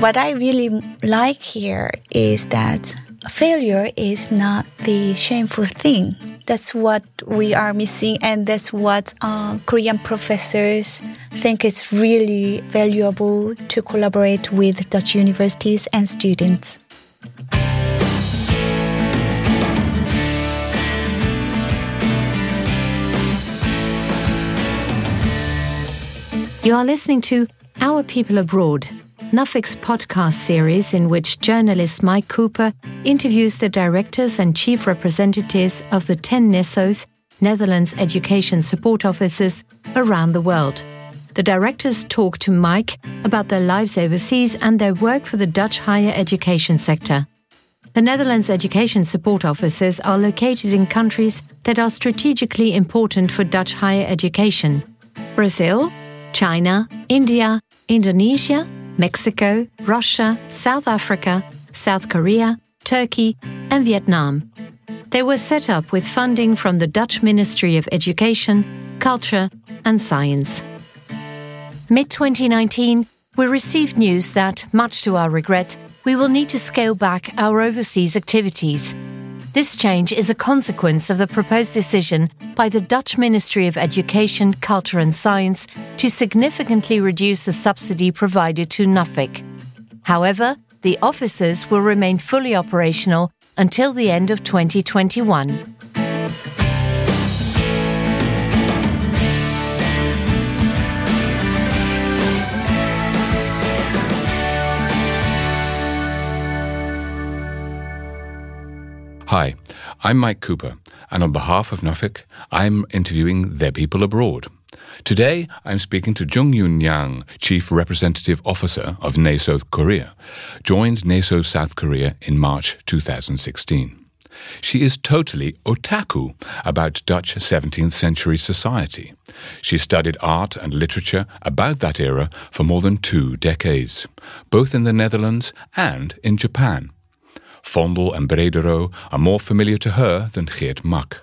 what I really like here is that failure is not the shameful thing. That's what we are missing, and that's what uh, Korean professors think is really valuable to collaborate with Dutch universities and students. You are listening to Our People Abroad, Nuffic's podcast series in which journalist Mike Cooper interviews the directors and chief representatives of the 10 NESOs, Netherlands Education Support Offices, around the world. The directors talk to Mike about their lives overseas and their work for the Dutch higher education sector. The Netherlands Education Support Offices are located in countries that are strategically important for Dutch higher education Brazil, China, India, Indonesia, Mexico, Russia, South Africa, South Korea, Turkey, and Vietnam. They were set up with funding from the Dutch Ministry of Education, Culture, and Science. Mid 2019, we received news that, much to our regret, we will need to scale back our overseas activities. This change is a consequence of the proposed decision by the Dutch Ministry of Education, Culture and Science to significantly reduce the subsidy provided to Nuffic. However, the offices will remain fully operational until the end of 2021. Hi, I'm Mike Cooper, and on behalf of Nuffic, I'm interviewing their people abroad. Today, I'm speaking to Jungyoon Yang, Chief Representative Officer of NESO Korea, joined NESO South Korea in March 2016. She is totally otaku about Dutch 17th century society. She studied art and literature about that era for more than two decades, both in the Netherlands and in Japan. Vondel and Bredero are more familiar to her than Geert Mak.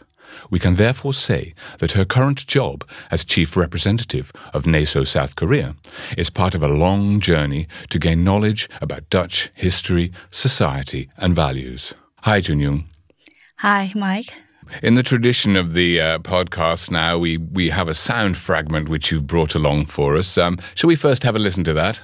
We can therefore say that her current job as chief representative of NESO South Korea is part of a long journey to gain knowledge about Dutch history, society, and values. Hi, Jungyoon. Hi, Mike. In the tradition of the uh, podcast now, we, we have a sound fragment which you've brought along for us. Um, shall we first have a listen to that?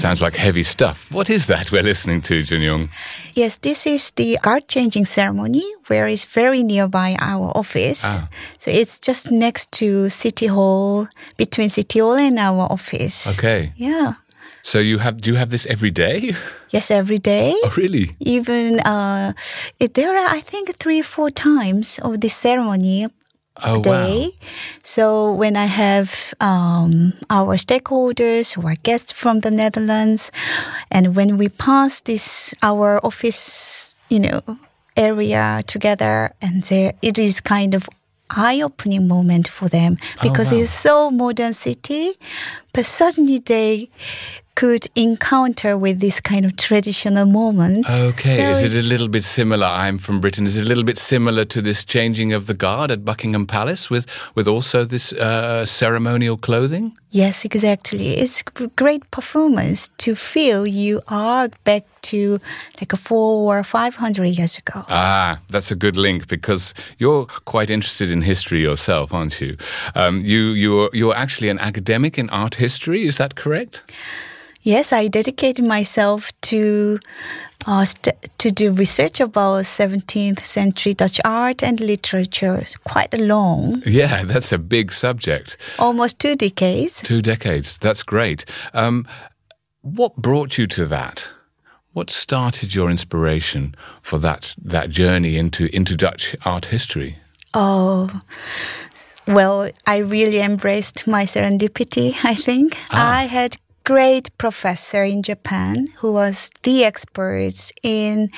Sounds like heavy stuff. What is that we're listening to, Jungyoon? Yes, this is the guard changing ceremony where it's very nearby our office. Ah. So it's just next to City Hall, between City Hall and our office. Okay. Yeah. So you have do you have this every day? Yes, every day. Oh, really? Even uh, there are, I think, three, four times of this ceremony Oh, day. wow. So when I have um, our stakeholders who are guests from the Netherlands, and when we pass this our office, you know, area together, and there, it is kind of eye-opening moment for them because Oh, wow. it's so modern city, but suddenly they could encounter with this kind of traditional moments. Okay. So is it a little bit similar? I'm from Britain. Is it a little bit similar to this changing of the guard at Buckingham Palace with with also this uh, ceremonial clothing? Yes, exactly. It's a great performance to feel you are back to like a four or five hundred years ago. Ah, that's a good link because you're quite interested in history yourself, aren't you? Um, you you're you're actually an academic in art history. Is that correct? Yes, I dedicated myself to uh, st- to do research about 17th century Dutch art and literature. It's quite a long, Yeah, that's a big subject. almost two decades. Two decades. That's great. Um, what brought you to that? What started your inspiration for that that journey into into Dutch art history? Oh, well, I really embraced my serendipity, I think. I had great professor in Japan who was the expert in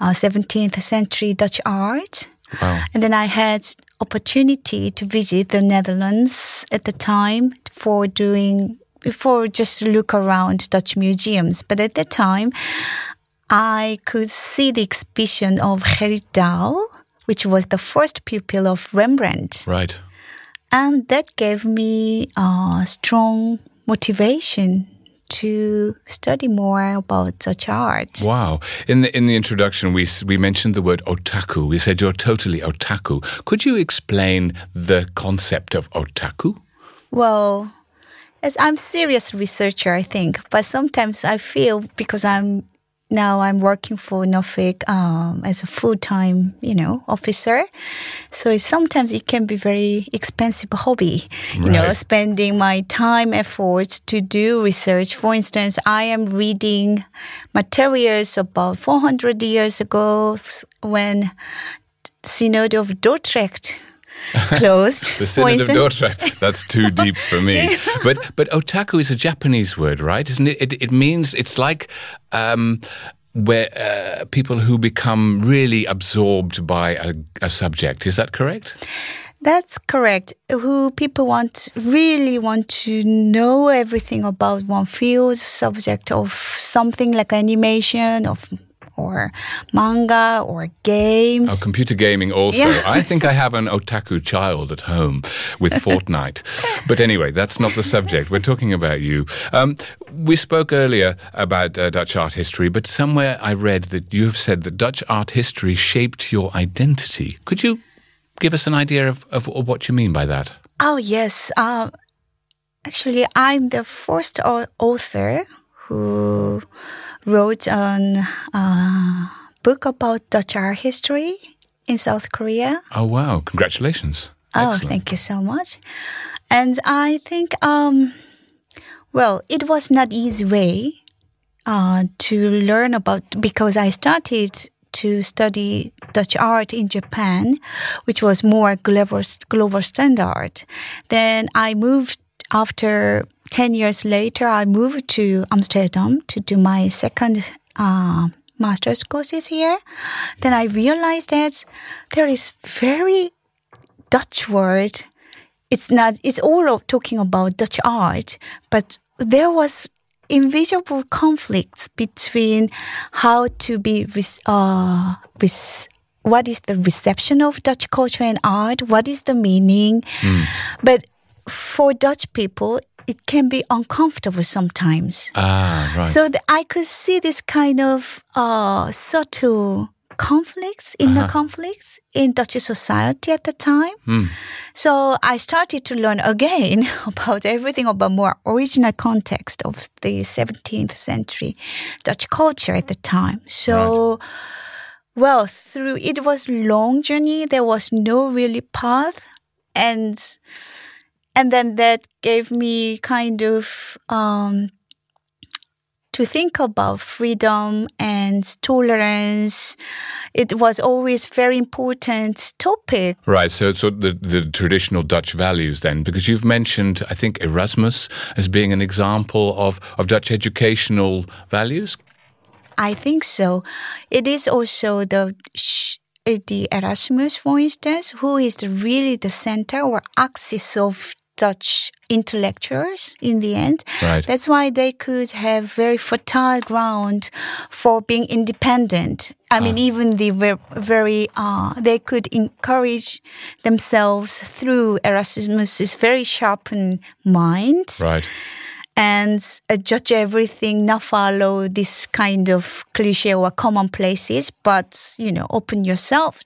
uh, 17th century Dutch art. Wow. And then I had opportunity to visit the Netherlands at the time for doing for just look around Dutch museums. But at the time, I could see the exhibition of Gerrit Dou, which was the first pupil of Rembrandt. Right. And that gave me a strong motivation to study more about such art. Wow! In the in the introduction, we we mentioned the word otaku. We said you're totally otaku. Could you explain the concept of otaku? Well, as I'm serious researcher, I think, but sometimes I feel because I'm now I'm working for Nuffic um, as a full time, you know, officer. So sometimes it can be very expensive hobby, you know, spending my time, efforts to do research. For instance, I am reading materials about 400 years ago when Synod of Dordrecht closed. The Synod of instance. Dordrecht. That's too deep for me. But but otaku is a Japanese word, right? Isn't it? It, it means it's like um, where uh, people who become really absorbed by a, a subject. Is that correct? That's correct. Who people want really want to know everything about one field, subject of something like animation of or manga or games. Oh, computer gaming also. Yeah. I think I have an otaku child at home with Fortnite. but anyway, that's not the subject. We're talking about you. Um, we spoke earlier about uh, Dutch art history, but somewhere I read that you have said that Dutch art history shaped your identity. Could you give us an idea of, of, of what you mean by that? Oh yes. Um, actually, I'm the first author who wrote a uh, book about Dutch art history in South Korea. Oh, wow. Congratulations. Oh, Excellent. thank you so much. And I think, um, well, it was not easy way uh, to learn about because I started to study Dutch art in Japan, which was more global global standard. Then I moved after ten years later. I moved to Amsterdam to do my second. Uh, master's courses here then i realized that there is very Dutch word. It's not. It's all of talking about Dutch art, but there was invisible conflicts between how to be res- uh, what is the reception of Dutch culture and art, what is the meaning, but for Dutch people, it can be uncomfortable sometimes. Ah, right. So th- I could see this kind of uh, subtle conflicts, inner conflicts in Dutch society at the time. So I started to learn again about everything about more original context of the 17th century Dutch culture at the time. So, well, through it was long journey. There was no really path, and and then that gave me kind of um, to think about freedom and tolerance. It was always very important topic. Right, so so the, the traditional Dutch values then, because you've mentioned, I think, Erasmus as being an example of, of Dutch educational values. I think so. It is also the the Erasmus, for instance, who is the, really the center or axis of Dutch intellectuals in the end. Right. That's why they could have very fertile ground for being independent. I mean, even the ver- very, uh, they could encourage themselves through Erasmus's very sharpened mind Right. and uh, judge everything, not follow this kind of cliche or commonplaces, but you know, open yourself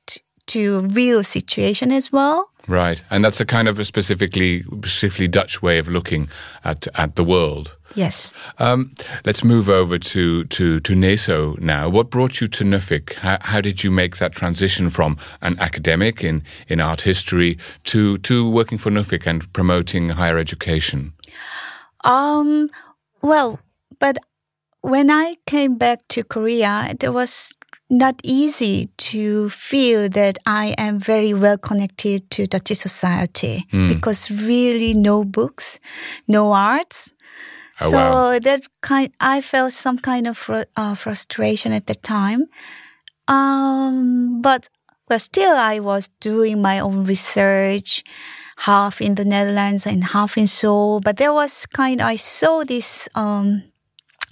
to real situation as well. Right, and that's a kind of a specifically specifically Dutch way of looking at at the world. Yes. Um, let's move over to to to NESO now. What brought you to Nuffic? How, how did you make that transition from an academic in in art history to to working for Nuffic and promoting higher education? Um. Well, but when I came back to Korea, it was not easy to feel that I am very well connected to Dutch society because really no books, no arts. Oh, so wow. that kind, I felt some kind of fru- uh, frustration at the time. Um, but Well, still, I was doing my own research, half in the Netherlands and half in Seoul. But there was kind. I saw this um,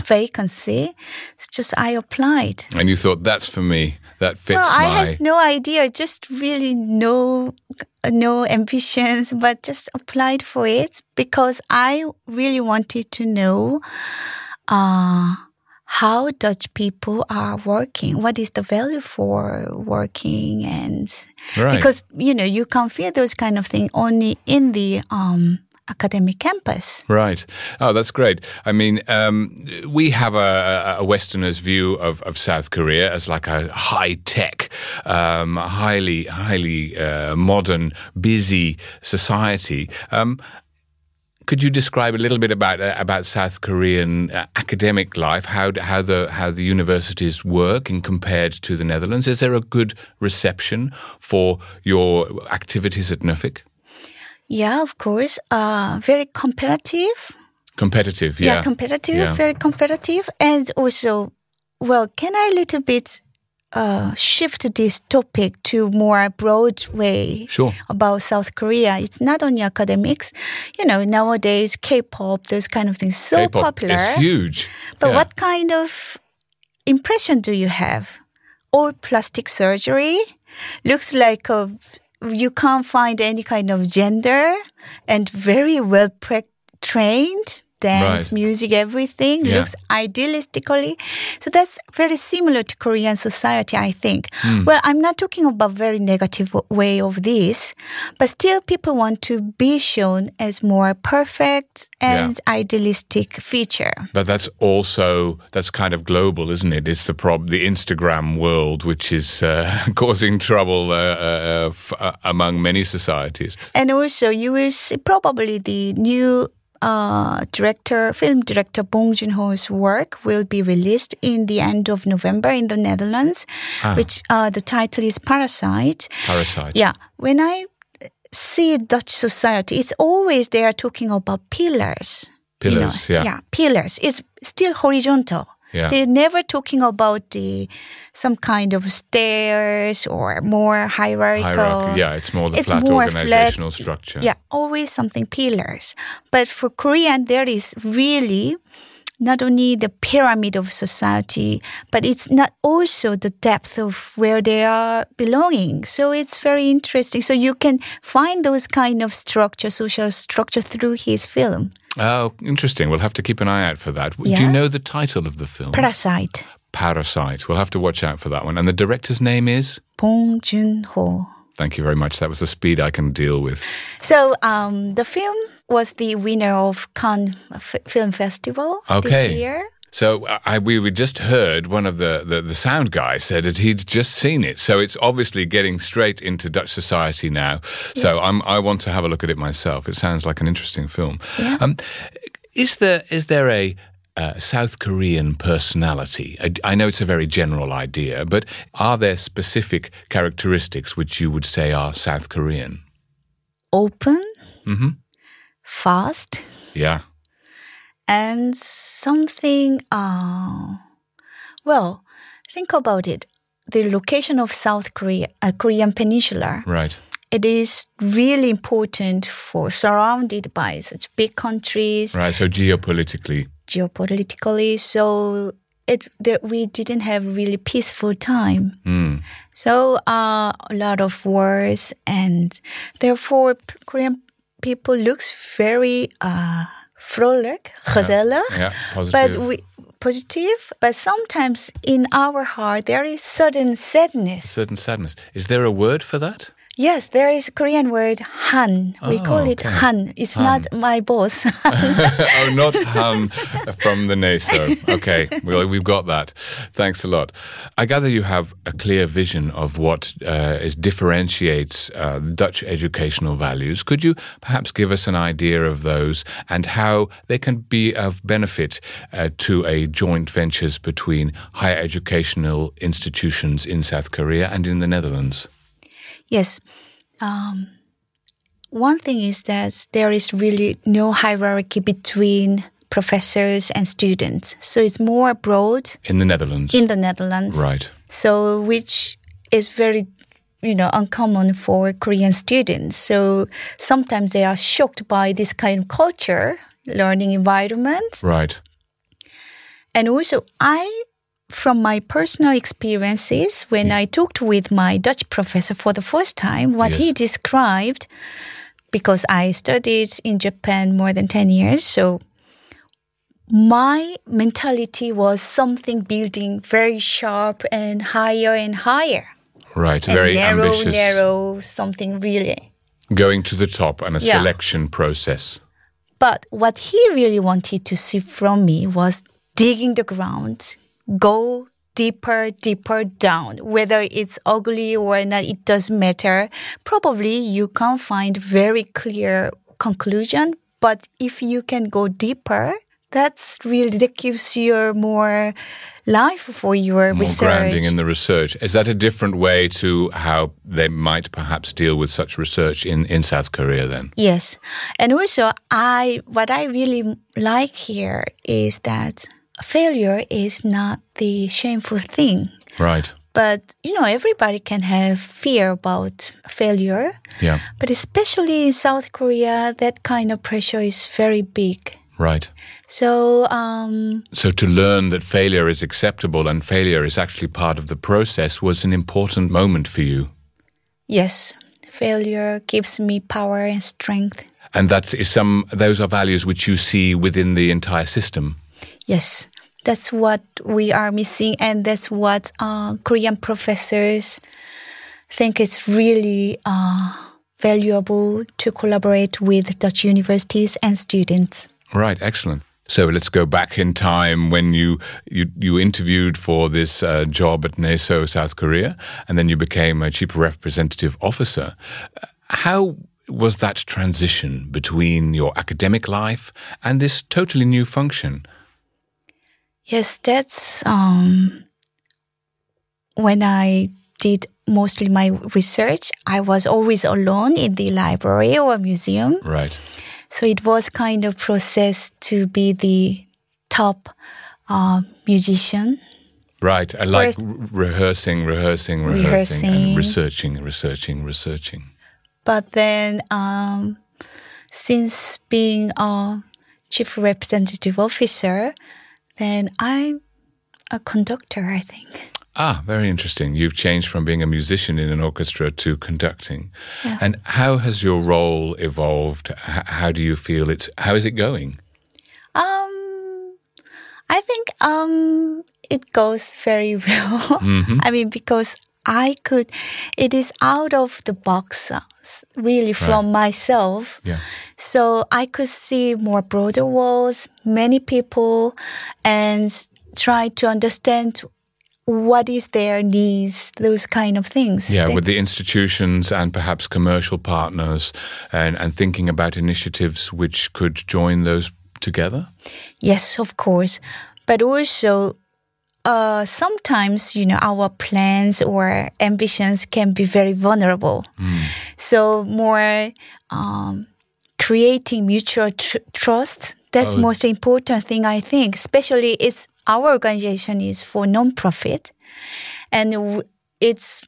vacancy. It's just I applied. And you thought that's for me. That fits well, my. I had no idea, just really no no ambitions, but just applied for it because I really wanted to know uh, how Dutch people are working. What is the value for working, and Right. because you know you can feel those kind of things only in the um, academic campus. Right. Oh, that's great. I mean, um, we have a, a Westerner's view of, of South Korea as like a high tech, um, highly, highly uh, modern, busy society. Um, could you describe a little bit about uh, about South Korean uh, academic life? How how the how the universities work in compared to the Netherlands? Is there a good reception for your activities at Nuffic? Yeah, of course. Uh, very competitive. Competitive, yeah. competitive, Yeah. very competitive, and also, well, can I a little bit uh, shift this topic to more broad way Sure. about South Korea? It's not only academics, you know. Nowadays, K-pop, those kind of things, so K-pop popular. is huge. But Yeah. what kind of impression do you have? All plastic surgery looks like a, you can't find any kind of gender and very well pre- trained dance, Right. music, everything Yeah. looks idealistically. So that's very similar to Korean society, I think. Hmm. Well, I'm not talking about very negative way of this, but still people want to be shown as more perfect and idealistic feature. But that's also that's kind of global, isn't it? It's the prob the Instagram world, which is uh, causing trouble uh, uh, f- uh, among many societies. And also, you will see probably the new uh, director, film director Bong Joon Ho's work will be released in the end of November in the Netherlands, which uh, the title is Parasite. Parasite. Yeah, when I see Dutch society, it's always they are talking about pillars. you know. Pillars, yeah. yeah, pillars. It's still horizontal. Yeah. They're never talking about the some kind of stairs or more hierarchical. Hierarchy. Yeah, it's more the It's flat more organizational flat. structure. Yeah, always something pillars. But for Korean, there is really not only the pyramid of society, but it's not also the depth of where they are belonging. So it's very interesting. So you can find those kind of structure, social structure through his film, Oh, interesting. We'll have to keep an eye out for that. Do you know the title of the film? Parasite. Parasite. We'll have to watch out for that one. And the director's name is? Bong Joon Ho. Thank you very much. That was the speed I can deal with. So um, the film was the winner of Cannes F- Film Festival this Okay. year. So I, we we just heard one of the, the, the sound guys said that he'd just seen it. So it's obviously getting straight into Dutch society now. So I'm, I want to have a look at it myself. It sounds like an interesting film. Um, is there is there a uh, South Korean personality? I, I know it's a very general idea, but are there specific characteristics which you would say are South Korean? Open, Mm-hmm. fast, Yeah. And something uh, well think about it the location of south korea uh, korean peninsula Right. it is really important for surrounded by such big countries Right. So geopolitically. geopolitically so it that we didn't have really peaceful time Mm. so uh, a lot of wars and therefore korean people looks very uh, frolic gezellig Yeah. But we positive but sometimes in our heart there is sudden sadness certain sadness. Is there a word for that? Yes there is a korean word han we Oh, call it okay. han it's not my boss oh, not hum from the NESO. Okay, well, we've got that. Thanks a lot. I gather you have a clear vision of what uh, is differentiates uh, Dutch educational values. Could you perhaps give us an idea of those and how they can be of benefit uh, to a joint ventures between higher educational institutions in South Korea and in the Netherlands? Yes um, one thing is that there is really no hierarchy between professors and students so it's more broad In the Netherlands. in the netherlands right. so which is very you know uncommon for Korean students. So sometimes they are shocked by this kind of culture, learning environment. Right. And also I from my personal experiences when mm. I talked with my Dutch professor for the first time, what he described because I studied in Japan more than 10 years, so my mentality was something building very sharp and higher and higher. Right. And Very narrow, ambitious. narrow, something really. Going to the top and a Yeah. selection process. But what he really wanted to see from me was digging the ground, go deeper, deeper down. Whether it's ugly or not, it doesn't matter. Probably you can't find very clear conclusion, but if you can go deeper, that's really that gives you more life for your More research. grounding in the research. Is that a different way to how they might perhaps deal with such research in, in South Korea then? Yes. And also I what I really like here is that failure is not the shameful thing. Right. But you know, everybody can have fear about failure. Yeah. But especially in South Korea, that kind of pressure is very big. Right. So um, So to learn that failure is acceptable and failure is actually part of the process was an important moment for you. yes, failure gives me power and strength. And that is some those are values which you see within the entire system. Yes, that's what we are missing, and that's what uh, Korean professors think it's really uh, valuable to collaborate with Dutch universities and students. Right, excellent. So let's go back in time when you you, you interviewed for this uh, job at NESO, South Korea, and then you became a chief representative officer. How was that transition between your academic life and this totally new function? Yes, that's um, when I did mostly my research. I was always alone in the library or museum. Right. So it was kind of process to be the top uh, musician. Right. I like First- re- rehearsing, rehearsing, rehearsing, Rehearsing. and researching, researching, researching. But then, um, since being a chief representative officer, then I'm a conductor, I think. Ah, very interesting. You've changed from being a musician in an orchestra to conducting. And how has your role evolved? How do you feel it's how is it going? Um, I think um, it goes very well. I mean, because I could, it is out of the box, uh, really from myself. Yeah. So I could see more broader walls, many people, and try to understand what is their needs, those kind of things. Yeah, They- with the institutions and perhaps commercial partners and, and thinking about initiatives which could join those together? Yes, of course. But also, uh, sometimes, you know, our plans or ambitions can be very vulnerable. So, more um, creating mutual tr- trust, that's Oh. most important thing, I think. Especially, it's our organization is for non-profit. And w- it's,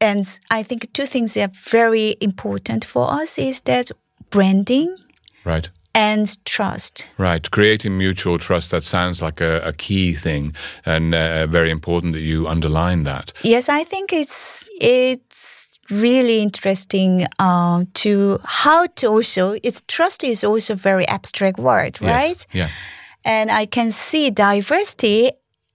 and I think two things that are very important for us is that branding Right. And trust. Right. Creating mutual trust, that sounds like a, a key thing and uh, very important that you underline that. Yes, I think it's it's really interesting uh, to how to also it's trust is also a very abstract word, right? Yes. Yeah. And I can see diversity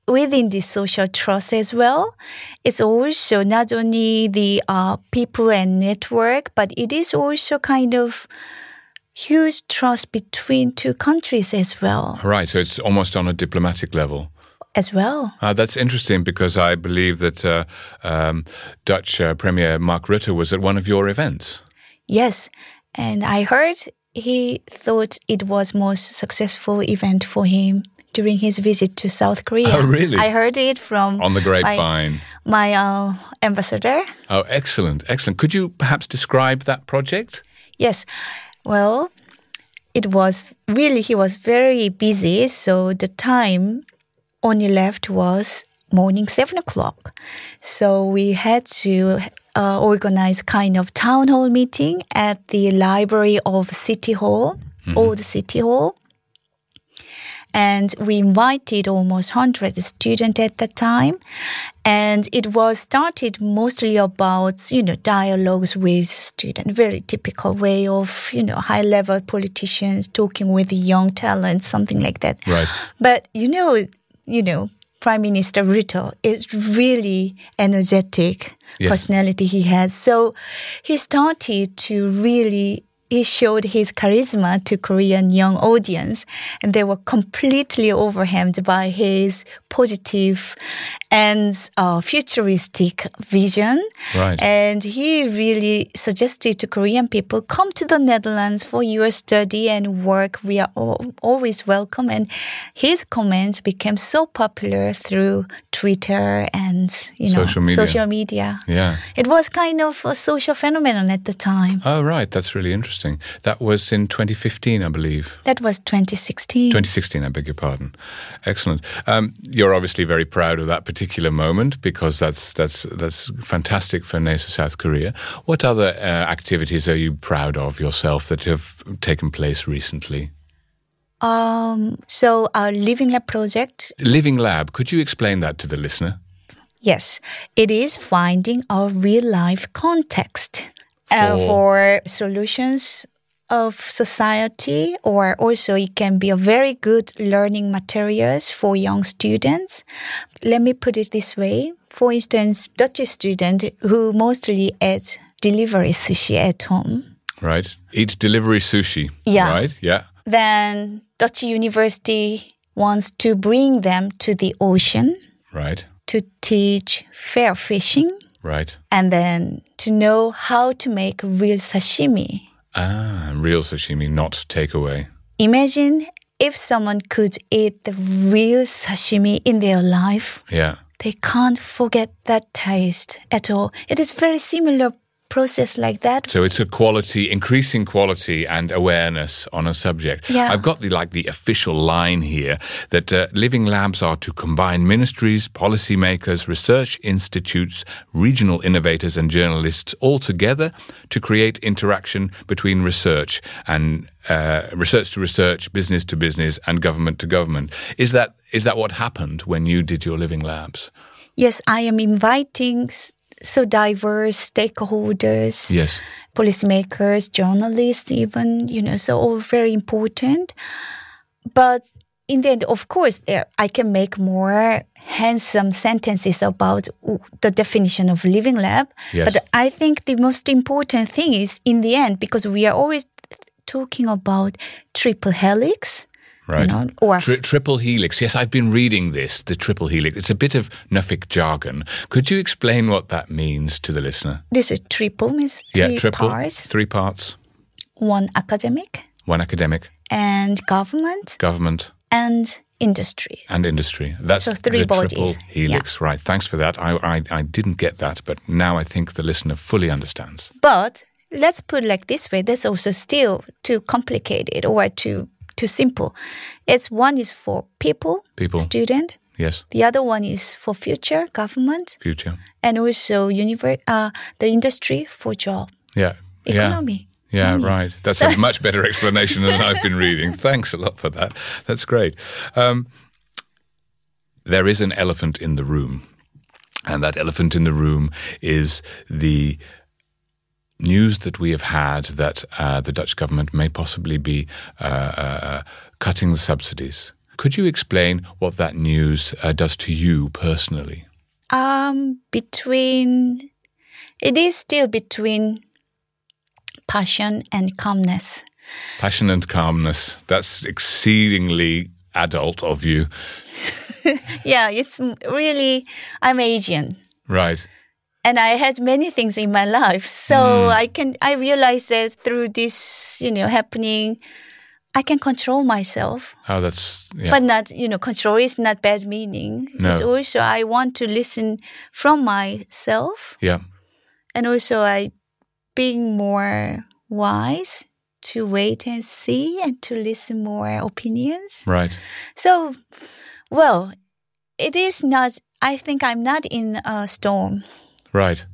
within the social trust as well. It's also not only the uh, people and network, but it is also kind of huge trust between two countries as well. Right. So it's almost on a diplomatic level. As well. Uh, that's interesting because I believe that uh, um, Dutch uh, Premier Mark Rutte was at one of your events. Yes, and I heard he thought it was most successful event for him during his visit to South Korea. Oh, really? I heard it from On the my, grapevine. my uh, ambassador. Oh, excellent, excellent. Could you perhaps describe that project? Yes, well, it was really he was very busy, so the time only left was morning seven o'clock. So we had to uh, organize kind of town hall meeting at the library of City Hall, old City Hall. And we invited almost 100 students at the time. And it was started mostly about, you know, dialogues with students, very typical way of, you know, high level politicians talking with young talents, something like that. Right. But you know, you know, Prime Minister Rutte is really energetic Yes. personality he has. So he started to really he showed his charisma to Korean young audience and they were completely overwhelmed by his positive and uh, futuristic vision. Right. And he really suggested to Korean people come to the Netherlands for your study and work. We are al- always welcome. And his comments became so popular through Twitter and you know Social media. social media. Yeah. It was kind of a social phenomenon at the time. Oh, right. That's really interesting. That was in 2015, I believe. That was 2016. 2016, I beg your pardon. Excellent. Um, you're obviously very proud of that particular moment because that's that's that's fantastic for NESO South Korea. What other uh, activities are you proud of yourself that have taken place recently? Um, so our Living Lab project, Living Lab. Could you explain that to the listener? yes, it is finding our real life context uh, For- solutions of society, or also it can be a very good learning materials for young students. Let me put it this way. For instance, Dutch student who mostly eat delivery sushi at home. Right. Eat delivery sushi. Yeah. Right. Yeah. then Dutch University wants to bring them to the ocean Right. to teach fair fishing Right. and then to know how to make real sashimi. Ah, real sashimi, not takeaway. Imagine if someone could eat the real sashimi in their life. Yeah. They can't forget that taste at all. It is very similar process like that. So it's a quality, increasing quality and awareness on a subject. Yeah. I've got the like the official line here that uh, living labs are to combine ministries, policymakers, research institutes, regional innovators, and journalists all together to create interaction between research and uh, research to research, business to business, and government to government. Is that is that what happened when you did your living labs? Yes, I am inviting so diverse stakeholders. Yes. policymakers, journalists, even, you know, so all very important. But in the end, of course, there I can make more handsome sentences about the definition of living lab. Yes. But I think the most important thing is in the end, because we are always talking about triple helix, Right. you know, or Tri- triple helix. Yes, I've been reading this, the triple helix. It's a bit of Nuffic jargon. Could you explain what that means to the listener? this is triple means three yeah, triple. parts, Three parts. one academic One academic, and government government, and industry. and industry. That's So three the bodies. triple helix. Right. Thanks for that. I, I, I didn't get that, but now I think the listener fully understands. But let's put it like this way: that's also still too complicated or too too simple. It's one is for people, People. student. Yes. The other one is for future government, Future. and also univer- uh, the industry for job, Yeah. Yeah. economy. Yeah, money. right. That's a much better explanation than I've been reading. Thanks a lot for that. That's great. Um, there is an elephant in the room, and that elephant in the room is the news that we have had that uh, the Dutch government may possibly be uh, uh, cutting the subsidies. Could you explain what that news uh, does to you personally? Um, between it is still between passion and calmness. Passion and calmness. That's exceedingly adult of you. Yeah, it's really I'm Asian. Right. And I had many things in my life. So mm. I can I realized that through this, you know, happening, I can control myself. Oh, that's yeah. But not, you know, control is not bad meaning. It's No. also I want to listen from myself yeah. and also I being more wise to wait and see and to listen more opinions. Right. So, well, it is not. I think I'm not in a storm. Right.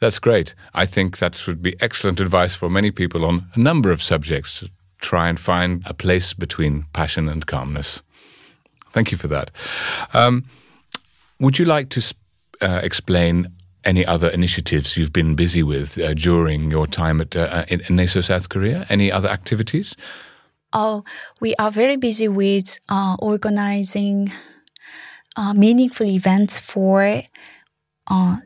That's great. I think that would be excellent advice for many people on a number of subjects to try and find a place between passion and calmness. Thank you for that. Um, would you like to uh, explain any other initiatives you've been busy with uh, during your time at uh, in, in NESO, South Korea? Any other activities? Oh, we are very busy with uh, organizing uh, meaningful events for uh,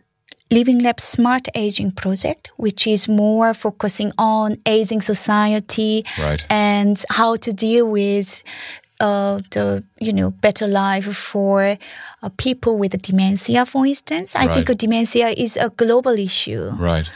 Living Lab Smart Aging Project, which is more focusing on aging society right. and how to deal with uh, the you know better life for uh, people with dementia, for instance. I Right. think dementia is a global issue, Right.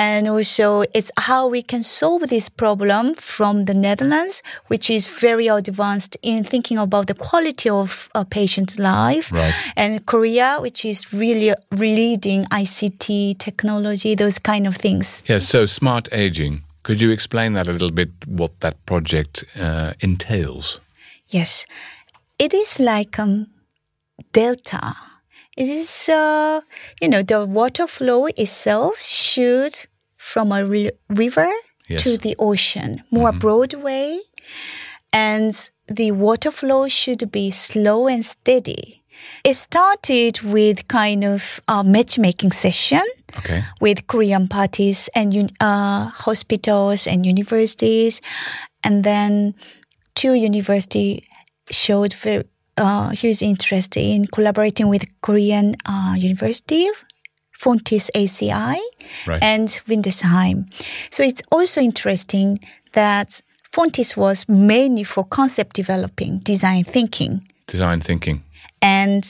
And also it's how we can solve this problem from the Netherlands, which is very advanced in thinking about the quality of a patient's life, Right. and Korea, which is really leading ICT technology, those kind of things. Yeah. So smart aging. Could you explain that a little bit? What that project uh, entails? Yes, it is like um, delta. It is, uh, you know, the water flow itself should from a ri- river Yes. to the ocean, more broad way, and the water flow should be slow and steady. It started with kind of a matchmaking session Okay. with Korean parties and uh, hospitals and universities, and then two university showed very, uh, huge interest in collaborating with Korean uh, university, Fontys ACI, Right. and Windesheim. So it's also interesting that Fontys was mainly for concept developing, design thinking, Design thinking. and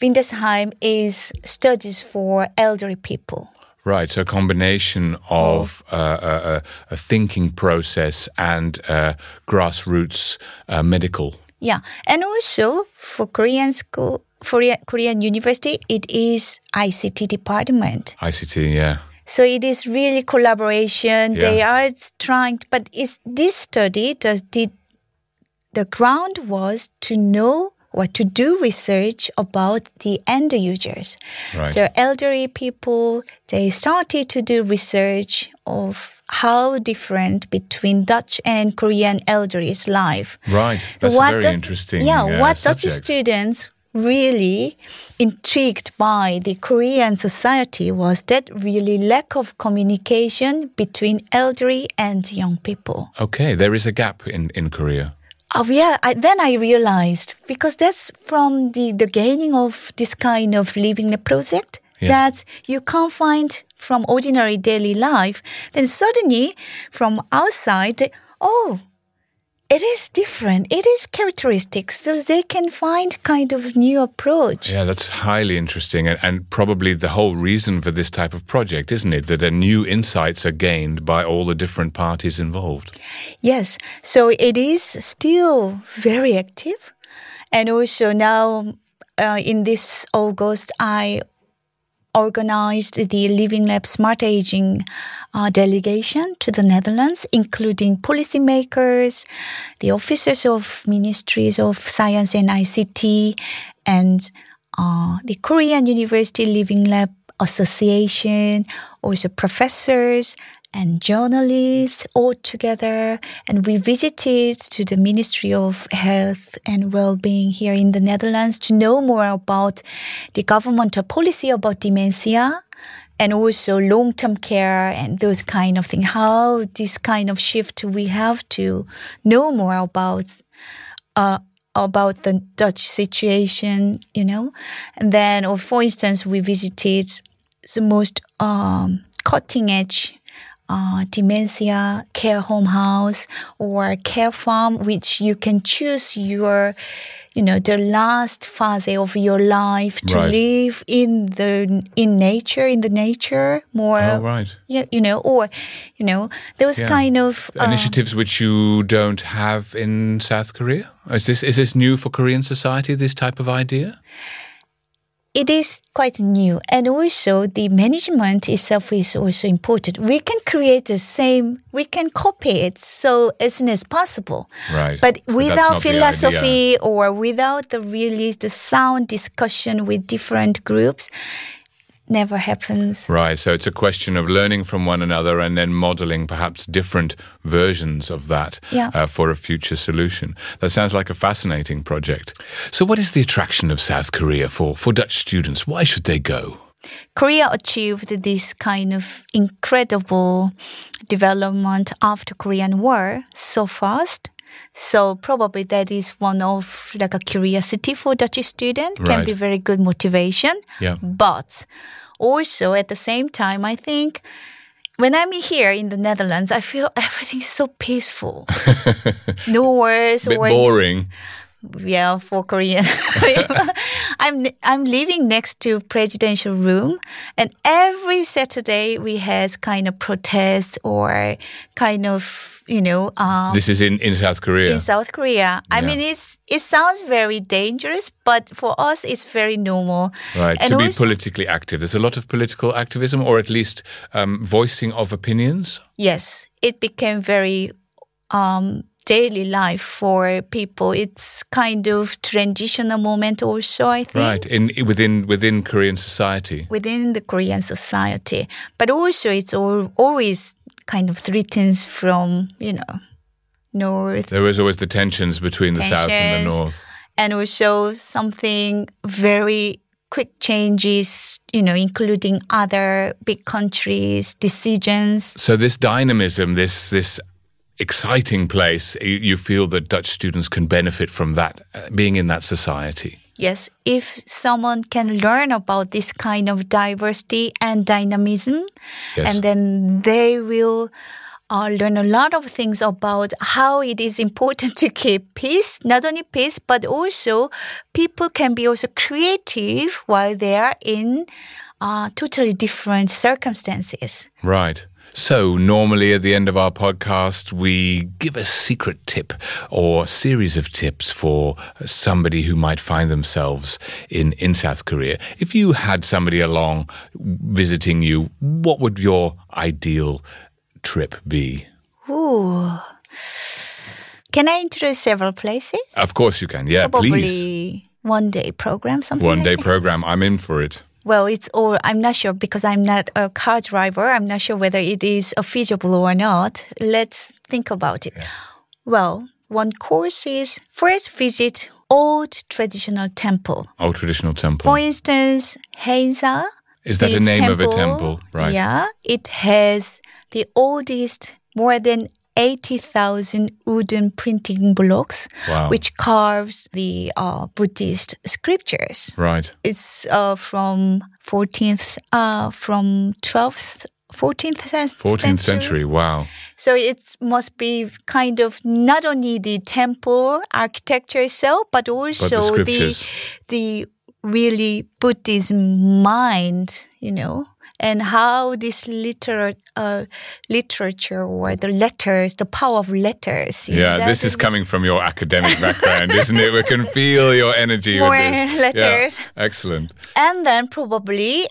Windesheim is studies for elderly people. Right, so a combination of uh, a, a, a thinking process and uh, grassroots uh, medical. Yeah, and also for Korean school, for Korean university, it is ICT department. ICT, yeah. So it is really collaboration. Yeah. They are trying, but is this study does did the ground was to know what to do research about the end users, Right. the elderly people. They started to do research of how different between Dutch and Korean elderly's life. Right, that's What very the- interesting Yeah, uh, what Dutch students really intrigued by the Korean society was that really lack of communication between elderly and young people. Okay, there is a gap in, in Korea. Oh yeah, I, then I realized because that's from the, the gaining of this kind of living the project that you can't find from ordinary daily life. Then suddenly from outside, oh, it is different. It is characteristics. So they can find kind of new approach. Yeah, that's highly interesting and, and probably the whole reason for this type of project, isn't it? That new insights are gained by all the different parties involved. Yes. So it is still very active. And also now uh, in this August, I organized the Living Lab Smart Aging uh, delegation to the Netherlands, including policymakers, the officers of ministries of science and ICT, and uh, the Korean University Living Lab Association, also professors and journalists all together. And we visited to the Ministry of Health and Well-being here in the Netherlands to know more about the governmental policy about dementia and also long-term care and those kind of things. How this kind of shift we have to know more about uh, about the Dutch situation, you know. And then, or for instance, we visited the most um, cutting edge uh, dementia care home house or care farm, which you can choose your, you know, the last phase of your life to Right. live in the in nature, in the nature more. Oh, right. Yeah, you know, or you know, those Yeah. kind of uh, Initiatives which you don't have in South Korea? Is this is this new for Korean society? This type of idea? It is quite new. And also the management itself is also important. We can create the same we can copy it so as soon as possible. Right. but without philosophy or without the really the sound discussion with different groups never happens Right. So it's a question of learning from one another and then modeling perhaps different versions of that Yeah. uh, for a future solution. That sounds like a fascinating project. So, what is the attraction of South Korea for, for Dutch students? Why should they go? Korea achieved this kind of incredible development after Korean War so fast. So probably that is one of like a curiosity for Dutch student can Right. be very good motivation. Yeah. But also at the same time, I think when I'm here in the Netherlands, I feel everything's so peaceful. no worries. bit or boring. yeah for korean i'm i'm living next to presidential room and every saturday we has kind of protest or kind of you know um, This is in, in South Korea. in south korea i Yeah. mean it's it sounds very dangerous but for us it's very normal Right, and to be also- politically active. There's a lot of political activism, or at least um, voicing of opinions. yes it became very um daily life for people it's kind of transitional moment also i think Right, in within within Korean society. within the Korean society. But also, it's all, always kind of threatens from, you know, north There was always the tensions between the south and the north. and also something very quick changes, you know, including other big countries' decisions. So this dynamism, this this exciting place, you, you feel that Dutch students can benefit from that, uh, being in that society. Yes, if someone can learn about this kind of diversity and dynamism, Yes. and then they will uh, learn a lot of things about how it is important to keep peace, not only peace, but also people can be also creative while they are in uh, totally different circumstances. Right. So, normally at the end of our podcast, we give a secret tip or series of tips for somebody who might find themselves in, in South Korea. If you had somebody along visiting you, what would your ideal trip be? Ooh. Can I introduce several places? Of course, you can. Yeah, Probably please. one day program, something One like day that. program. I'm in for it. Well, it's all, I'm not sure because I'm not a car driver. I'm not sure whether it is feasible or not. Let's think about it. Well, one course is first visit old traditional temple. Old traditional temple. For instance, Haeinsa. Is that the name of a temple? Right. Yeah. It has the oldest, more than 80,000 wooden printing blocks, Wow. which carves the uh, Buddhist scriptures Right. it's uh, from 14th uh, from 12th 14th cen- 14th century. Wow. so it must be kind of not only the temple architecture itself but also scriptures. the really Buddhist mind you know and how this liter- uh, literature or the letters the power of letters you know, Yeah, that this is coming from your academic background, isn't it? We can feel your energy More with this. letters. Yeah, excellent. and then probably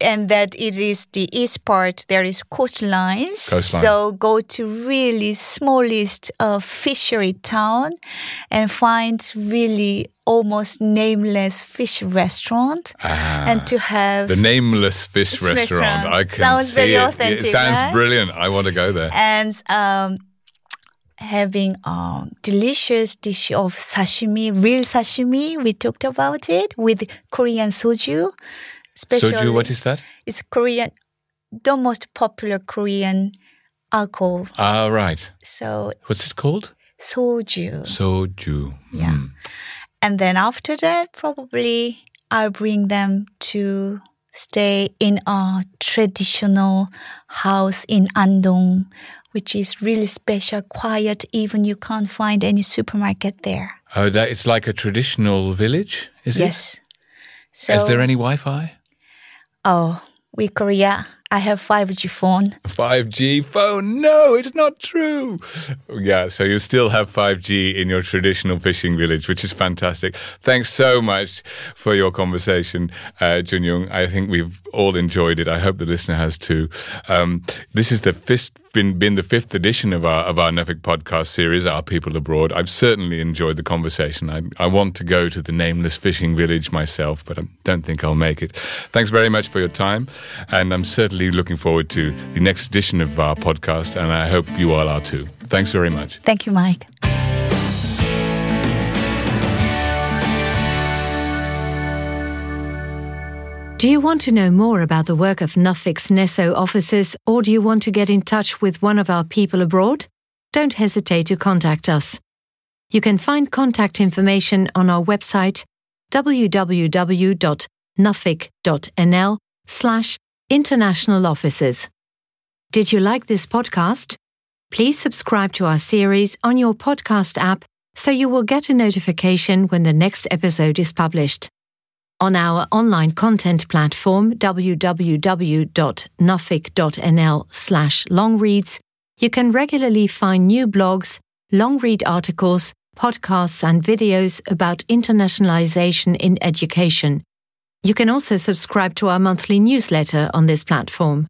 and that it is the east part there is coastlines Coastline. so go to really smallest uh, fishery town and find really almost nameless fish restaurant and to have Ah, The nameless fish Fish restaurant. restaurant. I can Sounds see very it. authentic, It sounds right? brilliant. I want to go there. and um, having a delicious dish of sashimi, real sashimi. We talked about it with Korean soju. Especially, Soju, what is that? It's Korean, the most popular Korean alcohol. Ah, right. So What's it called? soju. Soju. Yeah. Hmm. And then after that, probably I'll bring them to stay in a traditional house in Andong, which is really special, quiet, even you can't find any supermarket there. Oh, that it's like a traditional village, is yes. it? Yes. So, Is there any Wi-Fi? Oh, we Korea, I have 5G phone. 5G phone? No, it's not true. Yeah, so you still have 5G in your traditional fishing village, which is fantastic. Thanks so much for your conversation, uh, Jungyoon. I think we've all enjoyed it. I hope the listener has too. Um, this is the fifth been been the fifth edition of our of our Nuffic podcast series, Our People Abroad. I've certainly enjoyed the conversation. I, I want to go to the nameless fishing village myself, but I don't think I'll make it. Thanks very much for your time, and I'm certainly looking forward to the next edition of our podcast, and I hope you all are too. Thanks very much. Thank you, Mike. Do you want to know more about the work of Nuffic's Neso offices or do you want to get in touch with one of our people abroad? Don't hesitate to contact us. You can find contact information on our website www.nuffic.nl slash international offices. Did you like this podcast? Please subscribe to our series on your podcast app so you will get a notification when the next episode is published. On our online content platform www.nuffic.nl slash longreads, you can regularly find new blogs, long read articles, podcasts and videos about internationalization in education. You can also subscribe to our monthly newsletter on this platform.